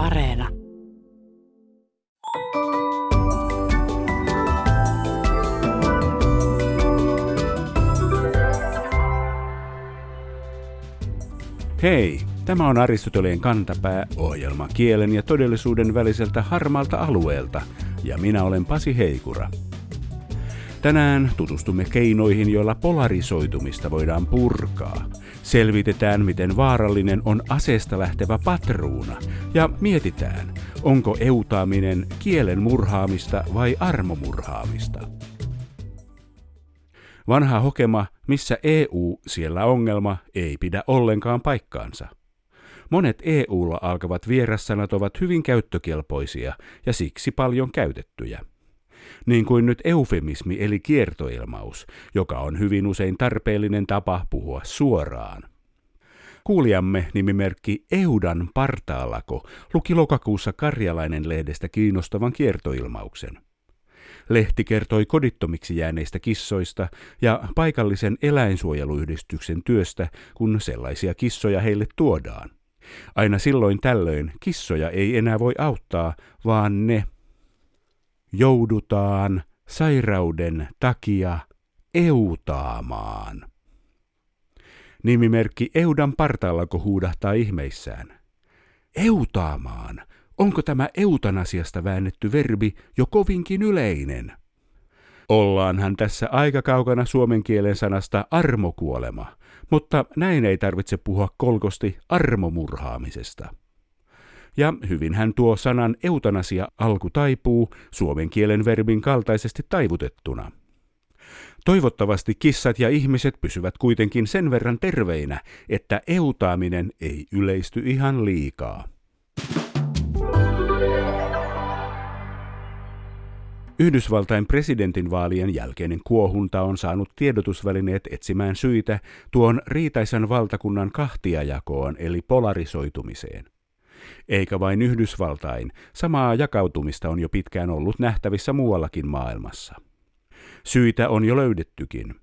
Areena. Hei, tämä on Aristoteleen kantapää, ohjelma kielen ja todellisuuden väliseltä harmaalta alueelta, ja minä olen Pasi Heikura. Tänään tutustumme keinoihin, joilla polarisoitumista voidaan purkaa. Selvitetään, miten vaarallinen on aseesta lähtevä patruuna, ja mietitään, onko eutaaminen kielen murhaamista vai armomurhaamista. Vanha hokema, missä EU, siellä ongelma, ei pidä ollenkaan paikkaansa. Monet EUlla alkavat vierassanat ovat hyvin käyttökelpoisia ja siksi paljon käytettyjä. Niin kuin nyt eufemismi eli kiertoilmaus, joka on hyvin usein tarpeellinen tapa puhua suoraan. Kuulijamme nimimerkki Eudan partaalako luki lokakuussa Karjalainen lehdestä kiinnostavan kiertoilmauksen – Lehti kertoi kodittomiksi jääneistä kissoista ja paikallisen eläinsuojeluyhdistyksen työstä, kun sellaisia kissoja heille tuodaan. Aina silloin tällöin kissoja ei enää voi auttaa, vaan ne joudutaan sairauden takia eutaamaan. Nimimerkki Eudan partaallako huudahtaa ihmeissään. Eutaamaan, Onko tämä eutanasiasta väännetty verbi jo kovinkin yleinen? Ollaanhan tässä aika kaukana suomen kielen sanasta armokuolema, mutta näin ei tarvitse puhua kolkosti armomurhaamisesta. Ja hyvinhän tuo sanan eutanasia alku taipuu suomen kielen verbin kaltaisesti taivutettuna. Toivottavasti kissat ja ihmiset pysyvät kuitenkin sen verran terveinä, että eutaaminen ei yleisty ihan liikaa. Yhdysvaltain presidentinvaalien jälkeinen kuohunta on saanut tiedotusvälineet etsimään syitä tuon riitaisan valtakunnan kahtiajakoon eli polarisoitumiseen. Eikä vain Yhdysvaltain, samaa jakautumista on jo pitkään ollut nähtävissä muuallakin maailmassa. Syitä on jo löydettykin.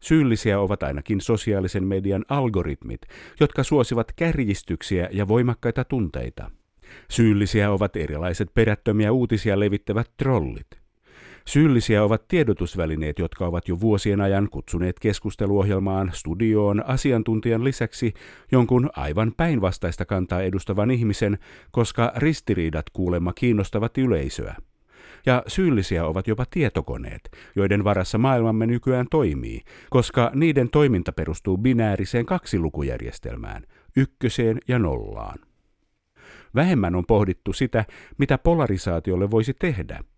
Syyllisiä ovat ainakin sosiaalisen median algoritmit, jotka suosivat kärjistyksiä ja voimakkaita tunteita. Syyllisiä ovat erilaiset perättömiä uutisia levittävät trollit. Syyllisiä ovat tiedotusvälineet, jotka ovat jo vuosien ajan kutsuneet keskusteluohjelmaan studioon asiantuntijan lisäksi jonkun aivan päinvastaista kantaa edustavan ihmisen, koska ristiriidat kuulemma kiinnostavat yleisöä. Ja syyllisiä ovat jopa tietokoneet, joiden varassa maailmamme nykyään toimii, koska niiden toiminta perustuu binääriseen kaksilukujärjestelmään, ykköseen ja nollaan. Vähemmän on pohdittu sitä, mitä polarisaatiolle voisi tehdä –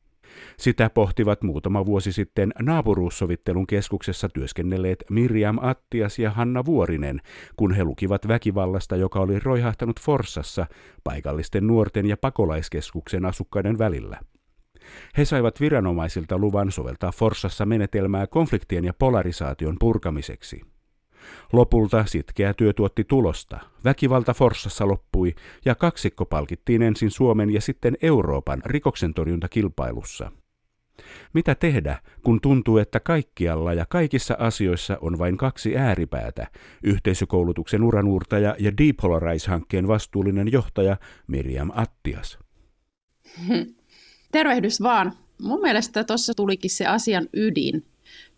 sitä pohtivat muutama vuosi sitten naapuruussovittelun keskuksessa työskennelleet Mirjam Attias ja Hanna Vuorinen, kun he lukivat väkivallasta, joka oli roihahtanut Forssassa paikallisten nuorten ja pakolaiskeskuksen asukkaiden välillä. He saivat viranomaisilta luvan soveltaa Forssassa menetelmää konfliktien ja polarisaation purkamiseksi. Lopulta sitkeä työ tuotti tulosta. Väkivalta Forssassa loppui ja kaksikko palkittiin ensin Suomen ja sitten Euroopan rikoksentorjuntakilpailussa. Mitä tehdä, kun tuntuu, että kaikkialla ja kaikissa asioissa on vain kaksi ääripäätä, yhteisökoulutuksen uranuurtaja ja Depolarize-hankkeen vastuullinen johtaja Miriam Attias? Tervehdys vaan. Mun mielestä tuossa tulikin se asian ydin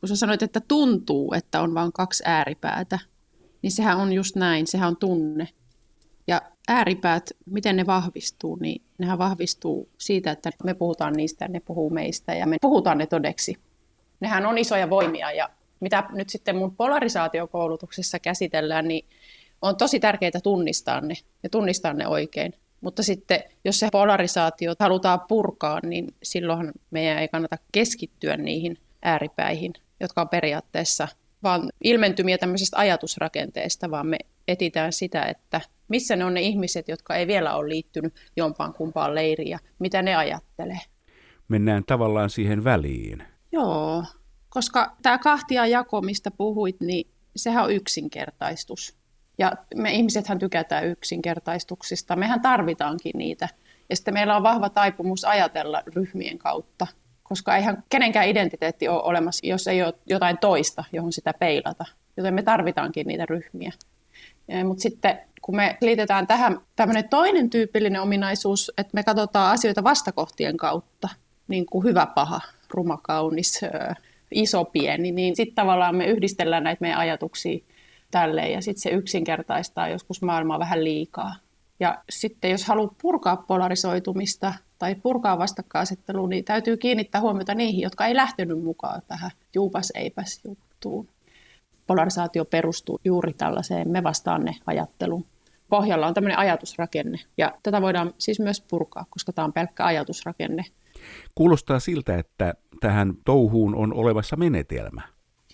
kun sä sanoit, että tuntuu, että on vain kaksi ääripäätä, niin sehän on just näin, sehän on tunne. Ja ääripäät, miten ne vahvistuu, niin nehän vahvistuu siitä, että me puhutaan niistä ja ne puhuu meistä ja me puhutaan ne todeksi. Nehän on isoja voimia ja mitä nyt sitten mun polarisaatiokoulutuksessa käsitellään, niin on tosi tärkeää tunnistaa ne ja tunnistaa ne oikein. Mutta sitten, jos se polarisaatio halutaan purkaa, niin silloin meidän ei kannata keskittyä niihin ääripäihin, jotka on periaatteessa vaan ilmentymiä tämmöisestä ajatusrakenteesta, vaan me etitään sitä, että missä ne on ne ihmiset, jotka ei vielä ole liittynyt jompaan kumpaan leiriin ja mitä ne ajattelee. Mennään tavallaan siihen väliin. Joo, koska tämä kahtia jako, mistä puhuit, niin sehän on yksinkertaistus. Ja me ihmisethän tykätään yksinkertaistuksista, mehän tarvitaankin niitä. Ja sitten meillä on vahva taipumus ajatella ryhmien kautta koska eihän kenenkään identiteetti ole olemassa, jos ei ole jotain toista, johon sitä peilata. Joten me tarvitaankin niitä ryhmiä. Mutta sitten kun me liitetään tähän tämmöinen toinen tyypillinen ominaisuus, että me katsotaan asioita vastakohtien kautta, niin kuin hyvä, paha, ruma, kaunis, iso, pieni, niin sitten tavallaan me yhdistellään näitä meidän ajatuksia tälleen ja sitten se yksinkertaistaa joskus maailmaa vähän liikaa. Ja sitten jos haluaa purkaa polarisoitumista tai purkaa vastakkainasettelua, niin täytyy kiinnittää huomiota niihin, jotka ei lähtenyt mukaan tähän juupas eipäs juttuun. Polarisaatio perustuu juuri tällaiseen me vastaanne ajatteluun. Pohjalla on tämmöinen ajatusrakenne ja tätä voidaan siis myös purkaa, koska tämä on pelkkä ajatusrakenne. Kuulostaa siltä, että tähän touhuun on olevassa menetelmä.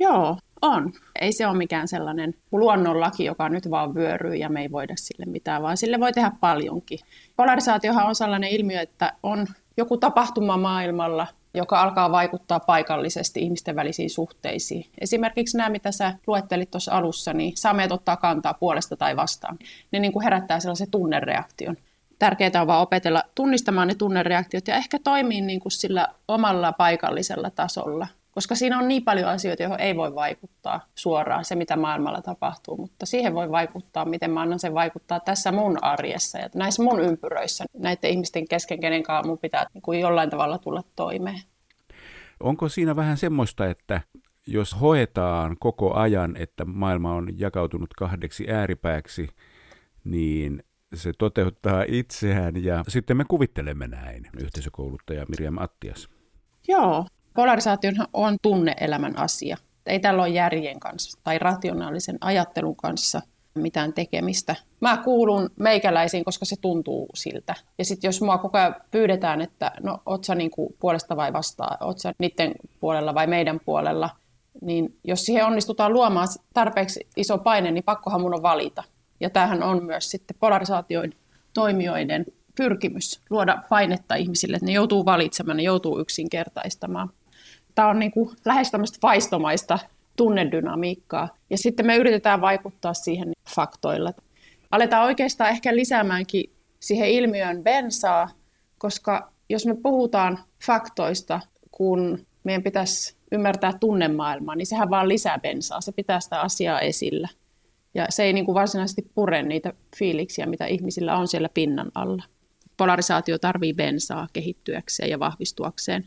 Joo, on. Ei se ole mikään sellainen luonnonlaki, joka nyt vaan vyöryy ja me ei voida sille mitään, vaan sille voi tehdä paljonkin. Polarisaatiohan on sellainen ilmiö, että on joku tapahtuma maailmalla, joka alkaa vaikuttaa paikallisesti ihmisten välisiin suhteisiin. Esimerkiksi nämä, mitä sä luettelit tuossa alussa, niin saameet ottaa kantaa puolesta tai vastaan. Ne niin kuin herättää sellaisen tunnereaktion. Tärkeää on vaan opetella tunnistamaan ne tunnereaktiot ja ehkä toimii niin kuin sillä omalla paikallisella tasolla koska siinä on niin paljon asioita, joihin ei voi vaikuttaa suoraan se, mitä maailmalla tapahtuu, mutta siihen voi vaikuttaa, miten mä annan sen vaikuttaa tässä mun arjessa ja näissä mun ympyröissä, näiden ihmisten kesken, kenen kanssa mun pitää niin kuin jollain tavalla tulla toimeen. Onko siinä vähän semmoista, että jos hoetaan koko ajan, että maailma on jakautunut kahdeksi ääripääksi, niin se toteuttaa itseään ja sitten me kuvittelemme näin, yhteisökouluttaja Miriam Attias. Joo, Polarisaatiohan on tunneelämän asia. Ei tällä ole järjen kanssa tai rationaalisen ajattelun kanssa mitään tekemistä. Mä kuulun meikäläisiin, koska se tuntuu siltä. Ja sitten jos mua koko ajan pyydetään, että no oot sä niinku puolesta vai vastaan, oot sä niiden puolella vai meidän puolella, niin jos siihen onnistutaan luomaan tarpeeksi iso paine, niin pakkohan mun on valita. Ja tämähän on myös sitten polarisaatioiden toimijoiden pyrkimys luoda painetta ihmisille, että ne joutuu valitsemaan, ne joutuu yksinkertaistamaan tämä on niin kuin lähes tämmöistä vaistomaista tunnedynamiikkaa. Ja sitten me yritetään vaikuttaa siihen faktoilla. Aletaan oikeastaan ehkä lisäämäänkin siihen ilmiön bensaa, koska jos me puhutaan faktoista, kun meidän pitäisi ymmärtää tunnemaailmaa, niin sehän vaan lisää bensaa, se pitää sitä asiaa esillä. Ja se ei niin kuin varsinaisesti pure niitä fiiliksiä, mitä ihmisillä on siellä pinnan alla. Polarisaatio tarvii bensaa kehittyäkseen ja vahvistuakseen.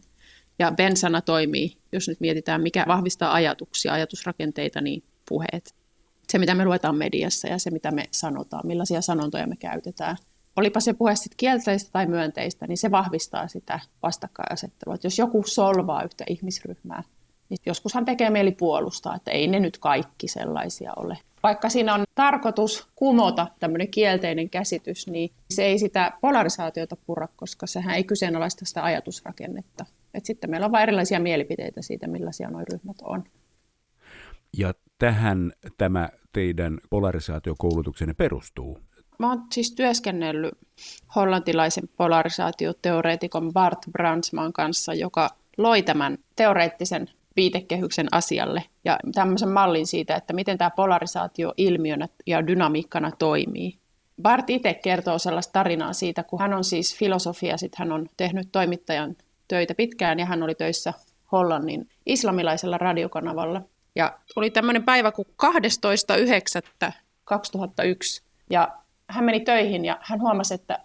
Ja bensana toimii, jos nyt mietitään, mikä vahvistaa ajatuksia, ajatusrakenteita, niin puheet. Se, mitä me luetaan mediassa ja se, mitä me sanotaan, millaisia sanontoja me käytetään. Olipa se puhe sitten kielteistä tai myönteistä, niin se vahvistaa sitä vastakkainasettelua. Jos joku solvaa yhtä ihmisryhmää, niin joskushan tekee mieli puolustaa, että ei ne nyt kaikki sellaisia ole. Vaikka siinä on tarkoitus kumota tämmöinen kielteinen käsitys, niin se ei sitä polarisaatiota purra, koska sehän ei kyseenalaista sitä ajatusrakennetta. Et sitten meillä on vain erilaisia mielipiteitä siitä, millaisia nuo ryhmät on. Ja tähän tämä teidän polarisaatiokoulutuksenne perustuu? Mä oon siis työskennellyt hollantilaisen polarisaatioteoreetikon Bart Brandsman kanssa, joka loi tämän teoreettisen viitekehyksen asialle ja tämmöisen mallin siitä, että miten tämä polarisaatio ilmiönä ja dynamiikkana toimii. Bart itse kertoo sellaista tarinaa siitä, kun hän on siis filosofia, sitten hän on tehnyt toimittajan töitä pitkään ja hän oli töissä Hollannin islamilaisella radiokanavalla. Ja oli tämmöinen päivä kuin 12.9.2001 ja hän meni töihin ja hän huomasi, että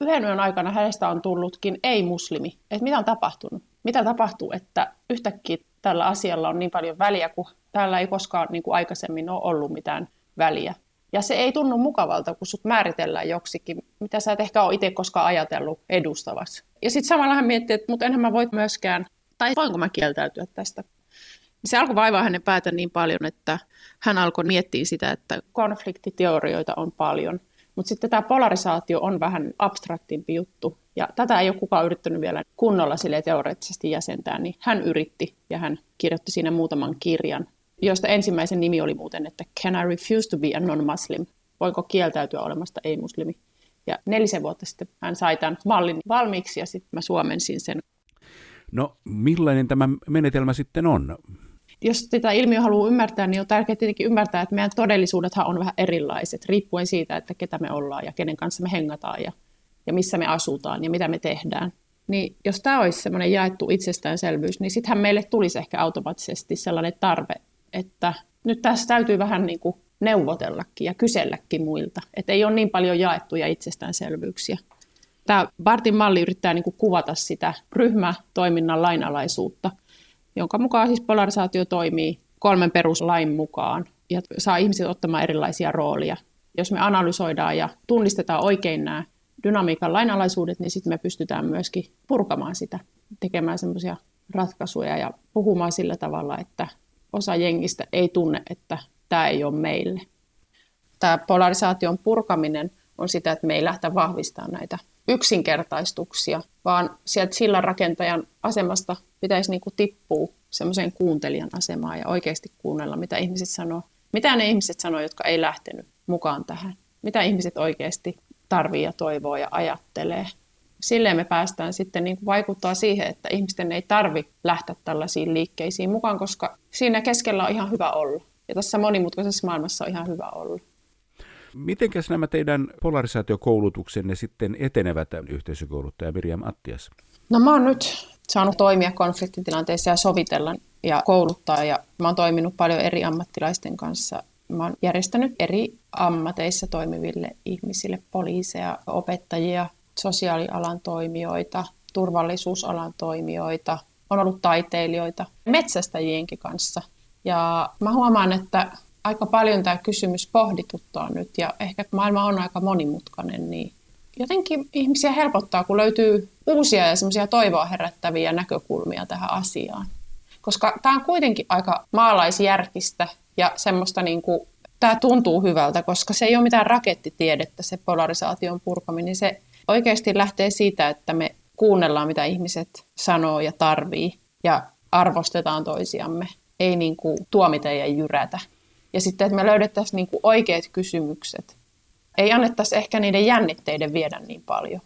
yhden yön aikana hänestä on tullutkin ei-muslimi. Että mitä on tapahtunut? Mitä tapahtuu, että yhtäkkiä tällä asialla on niin paljon väliä, kun täällä ei koskaan niin kuin aikaisemmin ole ollut mitään väliä. Ja se ei tunnu mukavalta, kun sut määritellään joksikin, mitä sä et ehkä ole itse koskaan ajatellut edustavassa. Ja sitten samalla hän miettii, että mutta enhän mä voi myöskään, tai voinko mä kieltäytyä tästä. Se alkoi vaivaa hänen päätä niin paljon, että hän alkoi miettiä sitä, että konfliktiteorioita on paljon. Mutta sitten tämä polarisaatio on vähän abstraktimpi juttu. Ja tätä ei ole kukaan yrittänyt vielä kunnolla sille teoreettisesti jäsentää, niin hän yritti ja hän kirjoitti siinä muutaman kirjan josta ensimmäisen nimi oli muuten, että Can I refuse to be a non-muslim? Voinko kieltäytyä olemasta ei-muslimi? Ja nelisen vuotta sitten hän sai tämän mallin valmiiksi ja sitten mä suomensin sen. No millainen tämä menetelmä sitten on? Jos tätä ilmiö haluaa ymmärtää, niin on tärkeää tietenkin ymmärtää, että meidän todellisuudethan on vähän erilaiset, riippuen siitä, että ketä me ollaan ja kenen kanssa me hengataan ja, ja missä me asutaan ja mitä me tehdään. Niin jos tämä olisi semmoinen jaettu itsestäänselvyys, niin sittenhän meille tulisi ehkä automaattisesti sellainen tarve että nyt tässä täytyy vähän niin kuin neuvotellakin ja kyselläkin muilta. Että ei ole niin paljon jaettuja itsestäänselvyyksiä. Tämä Bartin malli yrittää niin kuin kuvata sitä ryhmätoiminnan lainalaisuutta, jonka mukaan siis polarisaatio toimii kolmen peruslain mukaan ja saa ihmiset ottamaan erilaisia roolia. Jos me analysoidaan ja tunnistetaan oikein nämä dynamiikan lainalaisuudet, niin sitten me pystytään myöskin purkamaan sitä, tekemään semmoisia ratkaisuja ja puhumaan sillä tavalla, että osa jengistä ei tunne, että tämä ei ole meille. Tämä polarisaation purkaminen on sitä, että me ei lähteä vahvistamaan näitä yksinkertaistuksia, vaan sieltä sillan rakentajan asemasta pitäisi niin kuin tippua semmoiseen kuuntelijan asemaan ja oikeasti kuunnella, mitä ihmiset sanoo. Mitä ne ihmiset sanoo, jotka ei lähtenyt mukaan tähän? Mitä ihmiset oikeasti tarvii ja toivoo ja ajattelee? Silleen me päästään sitten niin kuin vaikuttaa siihen, että ihmisten ei tarvi lähteä tällaisiin liikkeisiin mukaan, koska siinä keskellä on ihan hyvä olla. Ja tässä monimutkaisessa maailmassa on ihan hyvä olla. Mitenkäs nämä teidän polarisaatiokoulutuksenne sitten etenevät yhteisökouluttaja Miriam Attias? No mä oon nyt saanut toimia konfliktitilanteissa ja sovitella ja kouluttaa ja mä oon toiminut paljon eri ammattilaisten kanssa. Mä oon järjestänyt eri ammateissa toimiville ihmisille poliiseja, opettajia, sosiaalialan toimijoita, turvallisuusalan toimijoita, on ollut taiteilijoita, metsästäjienkin kanssa. Ja mä huomaan, että aika paljon tämä kysymys pohdituttaa nyt ja ehkä maailma on aika monimutkainen, niin jotenkin ihmisiä helpottaa, kun löytyy uusia ja semmoisia toivoa herättäviä näkökulmia tähän asiaan. Koska tämä on kuitenkin aika maalaisjärkistä ja semmoista niin kuin, tämä tuntuu hyvältä, koska se ei ole mitään rakettitiedettä se polarisaation purkaminen. Se oikeasti lähtee siitä, että me kuunnellaan, mitä ihmiset sanoo ja tarvii ja arvostetaan toisiamme. Ei niin kuin tuomita ja jyrätä. Ja sitten, että me löydettäisiin niin kuin oikeat kysymykset. Ei annettaisi ehkä niiden jännitteiden viedä niin paljon.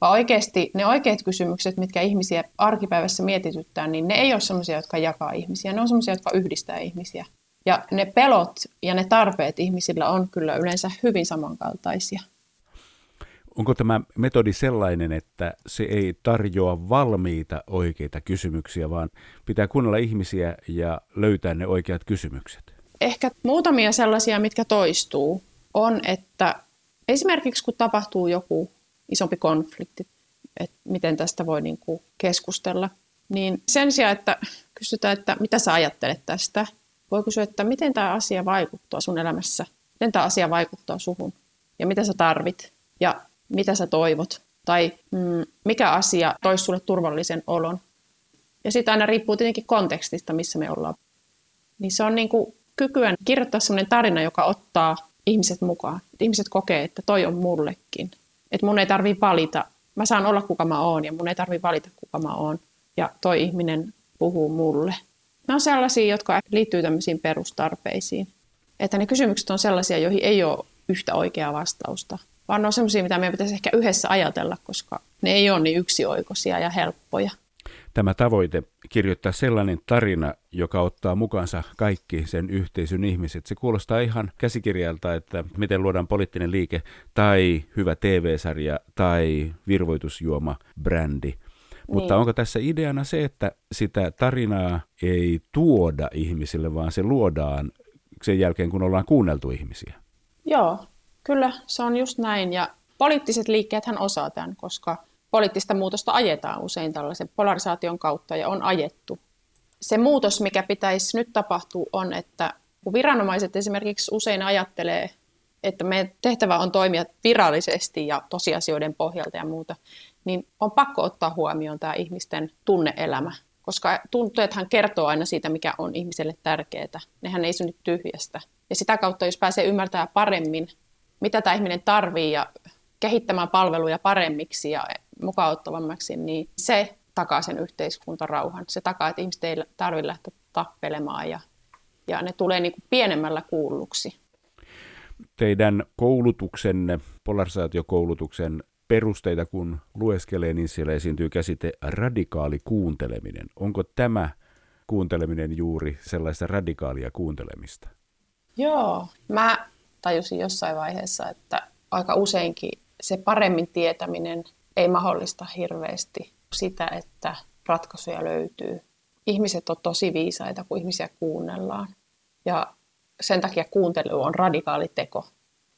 Vaan oikeasti ne oikeat kysymykset, mitkä ihmisiä arkipäivässä mietityttää, niin ne ei ole sellaisia, jotka jakaa ihmisiä. Ne on sellaisia, jotka yhdistää ihmisiä. Ja ne pelot ja ne tarpeet ihmisillä on kyllä yleensä hyvin samankaltaisia. Onko tämä metodi sellainen, että se ei tarjoa valmiita oikeita kysymyksiä, vaan pitää kuunnella ihmisiä ja löytää ne oikeat kysymykset? Ehkä muutamia sellaisia, mitkä toistuu, on, että esimerkiksi kun tapahtuu joku isompi konflikti, että miten tästä voi niin kuin keskustella, niin sen sijaan, että kysytään, että mitä sä ajattelet tästä, voi kysyä, että miten tämä asia vaikuttaa sun elämässä, miten tämä asia vaikuttaa suhun ja mitä sä tarvit ja mitä sä toivot tai mm, mikä asia toisi sulle turvallisen olon. Ja sitten aina riippuu tietenkin kontekstista, missä me ollaan. Niin se on niin kuin kykyä kirjoittaa sellainen tarina, joka ottaa ihmiset mukaan. Et ihmiset kokee, että toi on mullekin. Että mun ei tarvi valita. Mä saan olla kuka mä oon ja mun ei tarvi valita kuka mä oon. Ja toi ihminen puhuu mulle. Ne on sellaisia, jotka liittyy tämmöisiin perustarpeisiin. Että ne kysymykset on sellaisia, joihin ei ole yhtä oikeaa vastausta, vaan ne on sellaisia, mitä meidän pitäisi ehkä yhdessä ajatella, koska ne ei ole niin yksioikoisia ja helppoja. Tämä tavoite kirjoittaa sellainen tarina, joka ottaa mukaansa kaikki sen yhteisön ihmiset. Se kuulostaa ihan käsikirjalta, että miten luodaan poliittinen liike tai hyvä TV-sarja tai virvoitusjuoma brändi. Niin. Mutta onko tässä ideana se, että sitä tarinaa ei tuoda ihmisille, vaan se luodaan sen jälkeen, kun ollaan kuunneltu ihmisiä? Joo, kyllä se on just näin. Ja poliittiset liikkeet hän osaa tämän, koska poliittista muutosta ajetaan usein tällaisen polarisaation kautta ja on ajettu. Se muutos, mikä pitäisi nyt tapahtua, on, että kun viranomaiset esimerkiksi usein ajattelee, että meidän tehtävä on toimia virallisesti ja tosiasioiden pohjalta ja muuta, niin on pakko ottaa huomioon tämä ihmisten tunneelämä, koska tunteethan kertoo aina siitä, mikä on ihmiselle tärkeää. Nehän ei synny tyhjästä. Ja sitä kautta, jos pääsee ymmärtämään paremmin, mitä tämä ihminen tarvii ja kehittämään palveluja paremmiksi ja mukauttavammaksi, niin se takaa sen yhteiskuntarauhan. Se takaa, että ihmiset ei tarvitse lähteä tappelemaan ja, ja ne tulee niin kuin pienemmällä kuulluksi. Teidän koulutuksenne, polarisaatiokoulutuksen perusteita kun lueskelee, niin siellä esiintyy käsite radikaali kuunteleminen. Onko tämä kuunteleminen juuri sellaista radikaalia kuuntelemista? Joo, mä tajusin jossain vaiheessa, että aika useinkin se paremmin tietäminen ei mahdollista hirveästi sitä, että ratkaisuja löytyy. Ihmiset on tosi viisaita, kun ihmisiä kuunnellaan. Ja sen takia kuuntelu on radikaali teko.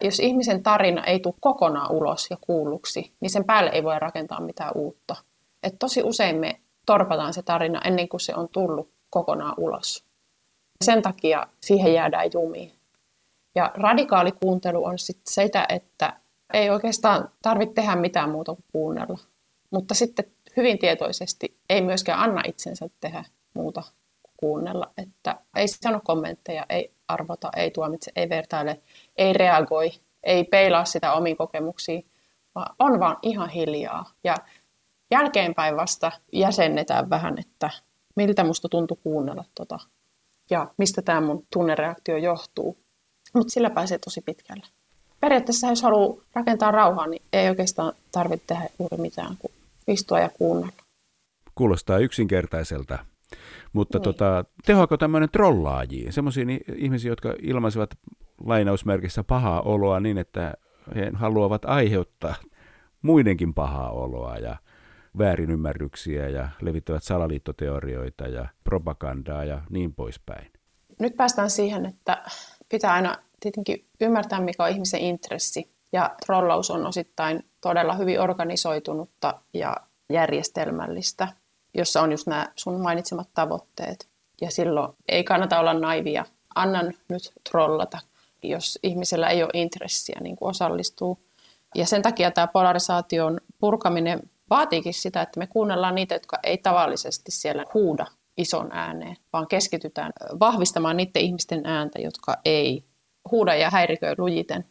Jos ihmisen tarina ei tule kokonaan ulos ja kuulluksi, niin sen päälle ei voi rakentaa mitään uutta. Et tosi usein me torpataan se tarina ennen kuin se on tullut kokonaan ulos. Sen takia siihen jäädään jumiin. Ja radikaali kuuntelu on sitten sitä, että ei oikeastaan tarvitse tehdä mitään muuta kuin kuunnella. Mutta sitten hyvin tietoisesti ei myöskään anna itsensä tehdä muuta kuin kuunnella. Että ei sano kommentteja, ei arvota, ei tuomitse, ei vertaile, ei reagoi, ei peilaa sitä omiin kokemuksiin, vaan on vaan ihan hiljaa. Ja jälkeenpäin vasta jäsennetään vähän, että miltä musta tuntui kuunnella tota ja mistä tämä mun tunnereaktio johtuu. Mutta sillä pääsee tosi pitkälle. Periaatteessa jos haluaa rakentaa rauhaa, niin ei oikeastaan tarvitse tehdä juuri mitään kuin istua ja kuunnella. Kuulostaa yksinkertaiselta. Mutta niin. tota, tehoako tämmöinen trollaajiin? Sellaisia ihmisiä, jotka ilmaisivat lainausmerkissä pahaa oloa niin, että he haluavat aiheuttaa muidenkin pahaa oloa ja väärinymmärryksiä ja levittävät salaliittoteorioita ja propagandaa ja niin poispäin. Nyt päästään siihen, että pitää aina tietenkin ymmärtää, mikä on ihmisen intressi. Ja trollaus on osittain todella hyvin organisoitunutta ja järjestelmällistä, jossa on just nämä sun mainitsemat tavoitteet. Ja silloin ei kannata olla naivia. Annan nyt trollata, jos ihmisellä ei ole intressiä niin kuin osallistuu. Ja sen takia tämä polarisaation purkaminen vaatiikin sitä, että me kuunnellaan niitä, jotka ei tavallisesti siellä huuda ison ääneen, vaan keskitytään vahvistamaan niiden ihmisten ääntä, jotka ei huuda ja häiriköi lujiten.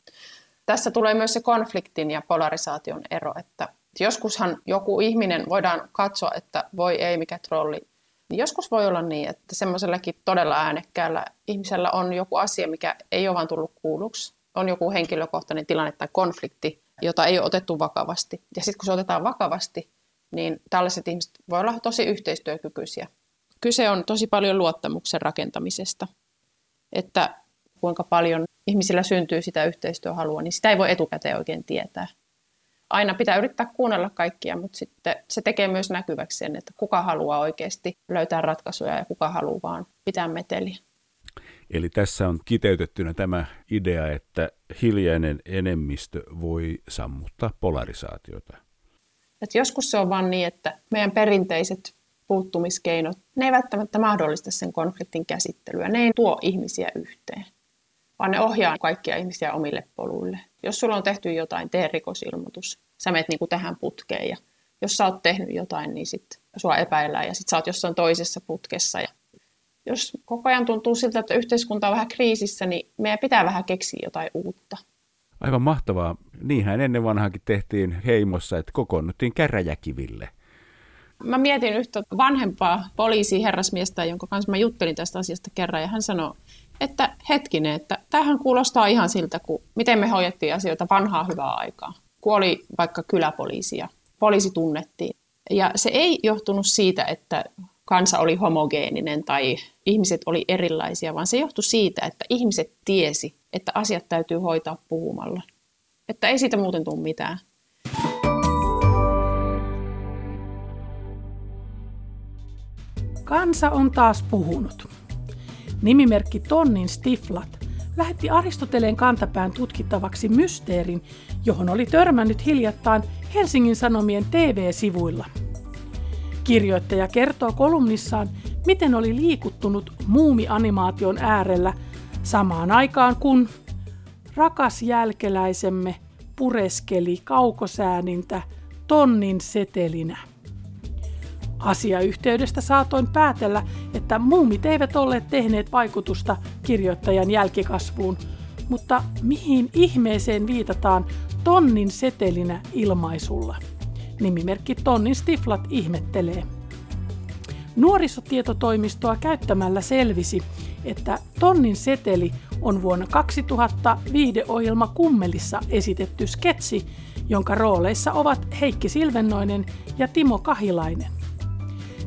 Tässä tulee myös se konfliktin ja polarisaation ero, että joskushan joku ihminen voidaan katsoa, että voi ei mikä trolli, niin joskus voi olla niin, että semmoisellakin todella äänekkäällä ihmisellä on joku asia, mikä ei ole vaan tullut kuulluksi. On joku henkilökohtainen tilanne tai konflikti, jota ei ole otettu vakavasti. Ja sitten kun se otetaan vakavasti, niin tällaiset ihmiset voi olla tosi yhteistyökykyisiä. Kyse on tosi paljon luottamuksen rakentamisesta. Että kuinka paljon ihmisillä syntyy sitä yhteistyöhalua, niin sitä ei voi etukäteen oikein tietää. Aina pitää yrittää kuunnella kaikkia, mutta sitten se tekee myös näkyväksi sen, että kuka haluaa oikeasti löytää ratkaisuja ja kuka haluaa vaan pitää meteliä. Eli tässä on kiteytettynä tämä idea, että hiljainen enemmistö voi sammuttaa polarisaatiota. Et joskus se on vain niin, että meidän perinteiset puuttumiskeinot, ne ei välttämättä mahdollista sen konfliktin käsittelyä. Ne ei tuo ihmisiä yhteen, vaan ne ohjaa kaikkia ihmisiä omille poluille. Jos sulla on tehty jotain, tee rikosilmoitus. Sä menet niin kuin tähän putkeen ja jos sä oot tehnyt jotain, niin sit sua epäillään ja sit sä oot jossain toisessa putkessa ja jos koko ajan tuntuu siltä, että yhteiskunta on vähän kriisissä, niin meidän pitää vähän keksiä jotain uutta. Aivan mahtavaa. Niinhän ennen vanhaakin tehtiin heimossa, että kokoonnuttiin käräjäkiville. Mä mietin yhtä vanhempaa poliisiherrasmiestä, jonka kanssa mä juttelin tästä asiasta kerran, ja hän sanoi, että hetkinen, että tämähän kuulostaa ihan siltä, kuin miten me hoidettiin asioita vanhaa hyvää aikaa. Kun oli vaikka kyläpoliisi ja poliisi tunnettiin. Ja se ei johtunut siitä, että kansa oli homogeeninen tai ihmiset oli erilaisia, vaan se johtui siitä, että ihmiset tiesi, että asiat täytyy hoitaa puhumalla. Että ei siitä muuten tule mitään. Kansa on taas puhunut. Nimimerkki Tonnin Stiflat lähetti Aristoteleen kantapään tutkittavaksi mysteerin, johon oli törmännyt hiljattain Helsingin Sanomien TV-sivuilla – Kirjoittaja kertoo kolumnissaan, miten oli liikuttunut muumianimaation äärellä samaan aikaan kun rakas jälkeläisemme pureskeli kaukosäänintä tonnin setelinä. Asiayhteydestä saatoin päätellä, että muumit eivät olleet tehneet vaikutusta kirjoittajan jälkikasvuun, mutta mihin ihmeeseen viitataan tonnin setelinä ilmaisulla? Nimimerkki Tonnin Stiflat ihmettelee. Nuorisotietotoimistoa käyttämällä selvisi, että Tonnin seteli on vuonna 2000 viideohjelma Kummelissa esitetty sketsi, jonka rooleissa ovat Heikki Silvennoinen ja Timo Kahilainen.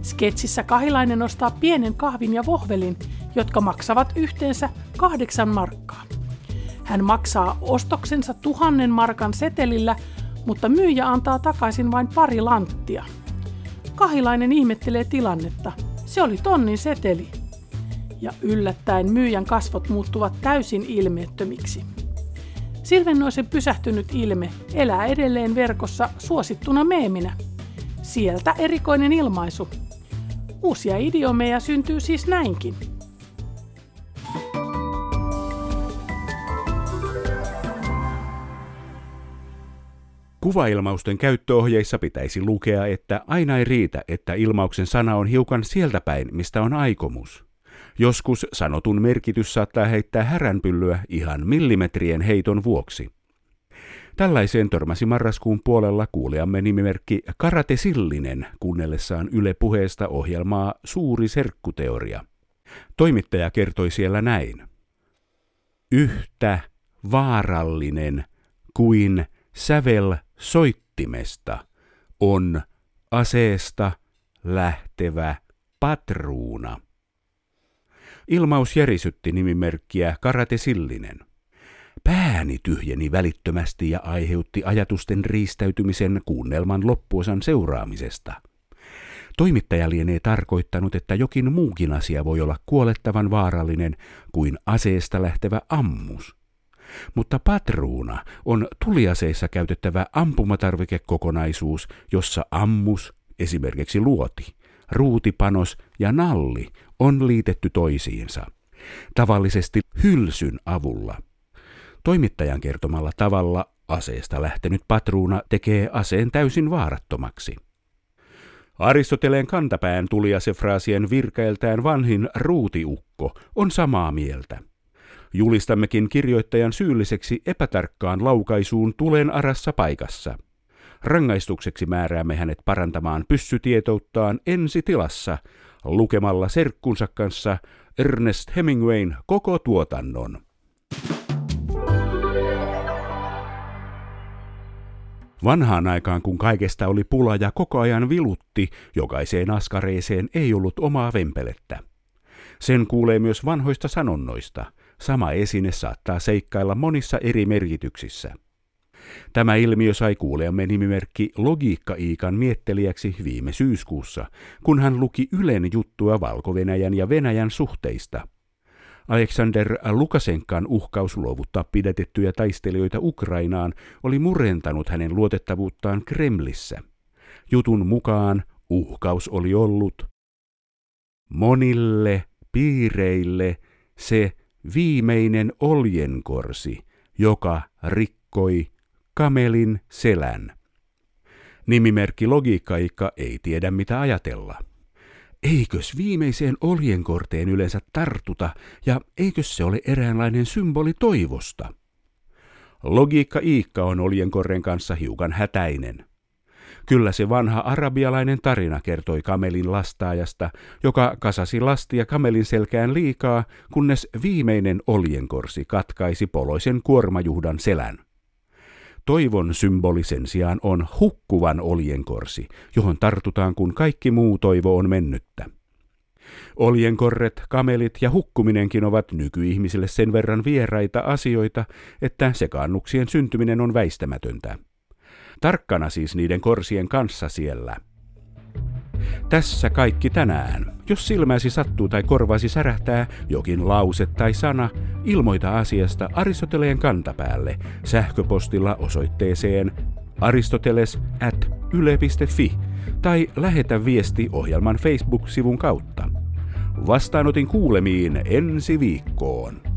Sketsissä Kahilainen ostaa pienen kahvin ja vohvelin, jotka maksavat yhteensä kahdeksan markkaa. Hän maksaa ostoksensa tuhannen markan setelillä, mutta myyjä antaa takaisin vain pari lanttia. Kahilainen ihmettelee tilannetta. Se oli tonnin seteli. ja yllättäen myyjän kasvot muuttuvat täysin ilmeettömiksi. Silvennoisen pysähtynyt ilme elää edelleen verkossa suosittuna meeminä. Sieltä erikoinen ilmaisu. Uusia idiomeja syntyy siis näinkin. Kuvailmausten käyttöohjeissa pitäisi lukea, että aina ei riitä, että ilmauksen sana on hiukan sieltä päin, mistä on aikomus. Joskus sanotun merkitys saattaa heittää häränpyllyä ihan millimetrien heiton vuoksi. Tällaiseen törmäsi marraskuun puolella kuulijamme nimimerkki Karate Sillinen kuunnellessaan Yle puheesta ohjelmaa Suuri serkkuteoria. Toimittaja kertoi siellä näin. Yhtä vaarallinen kuin sävel soittimesta on aseesta lähtevä patruuna. Ilmaus järisytti nimimerkkiä Karate Sillinen. Pääni tyhjeni välittömästi ja aiheutti ajatusten riistäytymisen kuunnelman loppuosan seuraamisesta. Toimittaja lienee tarkoittanut, että jokin muukin asia voi olla kuolettavan vaarallinen kuin aseesta lähtevä ammus. Mutta patruuna on tuliaseissa käytettävä ampumatarvikekokonaisuus, jossa ammus, esimerkiksi luoti, ruutipanos ja nalli on liitetty toisiinsa, tavallisesti hylsyn avulla. Toimittajan kertomalla tavalla aseesta lähtenyt patruuna tekee aseen täysin vaarattomaksi. Aristoteleen kantapään tuliasefraasien virkailtään vanhin ruutiukko on samaa mieltä. Julistammekin kirjoittajan syylliseksi epätarkkaan laukaisuun tulen arassa paikassa. Rangaistukseksi määräämme hänet parantamaan pyssytietouttaan ensi tilassa lukemalla serkkunsa kanssa Ernest Hemingwayn koko tuotannon. Vanhaan aikaan, kun kaikesta oli pula ja koko ajan vilutti, jokaiseen askareeseen ei ollut omaa vempelettä. Sen kuulee myös vanhoista sanonnoista. Sama esine saattaa seikkailla monissa eri merkityksissä. Tämä ilmiö sai kuuleamme nimimerkki Logiikka-Iikan miettelijäksi viime syyskuussa, kun hän luki Ylen juttua valko ja Venäjän suhteista. Aleksander Lukasenkan uhkaus luovuttaa pidätettyjä taistelijoita Ukrainaan oli murentanut hänen luotettavuuttaan Kremlissä. Jutun mukaan uhkaus oli ollut monille piireille se viimeinen oljenkorsi, joka rikkoi kamelin selän. Nimimerkki Logiikkaikka ei tiedä mitä ajatella. Eikös viimeiseen oljenkorteen yleensä tartuta ja eikös se ole eräänlainen symboli toivosta? Logiikka Iikka on oljenkorren kanssa hiukan hätäinen. Kyllä se vanha arabialainen tarina kertoi kamelin lastaajasta, joka kasasi lastia kamelin selkään liikaa, kunnes viimeinen oljenkorsi katkaisi poloisen kuormajuhdan selän. Toivon symboli sen sijaan on hukkuvan oljenkorsi, johon tartutaan kun kaikki muu toivo on mennyttä. Oljenkorret, kamelit ja hukkuminenkin ovat nykyihmisille sen verran vieraita asioita, että sekaannuksien syntyminen on väistämätöntä. Tarkkana siis niiden korsien kanssa siellä – tässä kaikki tänään. Jos silmäsi sattuu tai korvasi särähtää jokin lause tai sana, ilmoita asiasta Aristoteleen kantapäälle sähköpostilla osoitteeseen aristoteles at yle.fi tai lähetä viesti ohjelman Facebook-sivun kautta. Vastaanotin kuulemiin ensi viikkoon.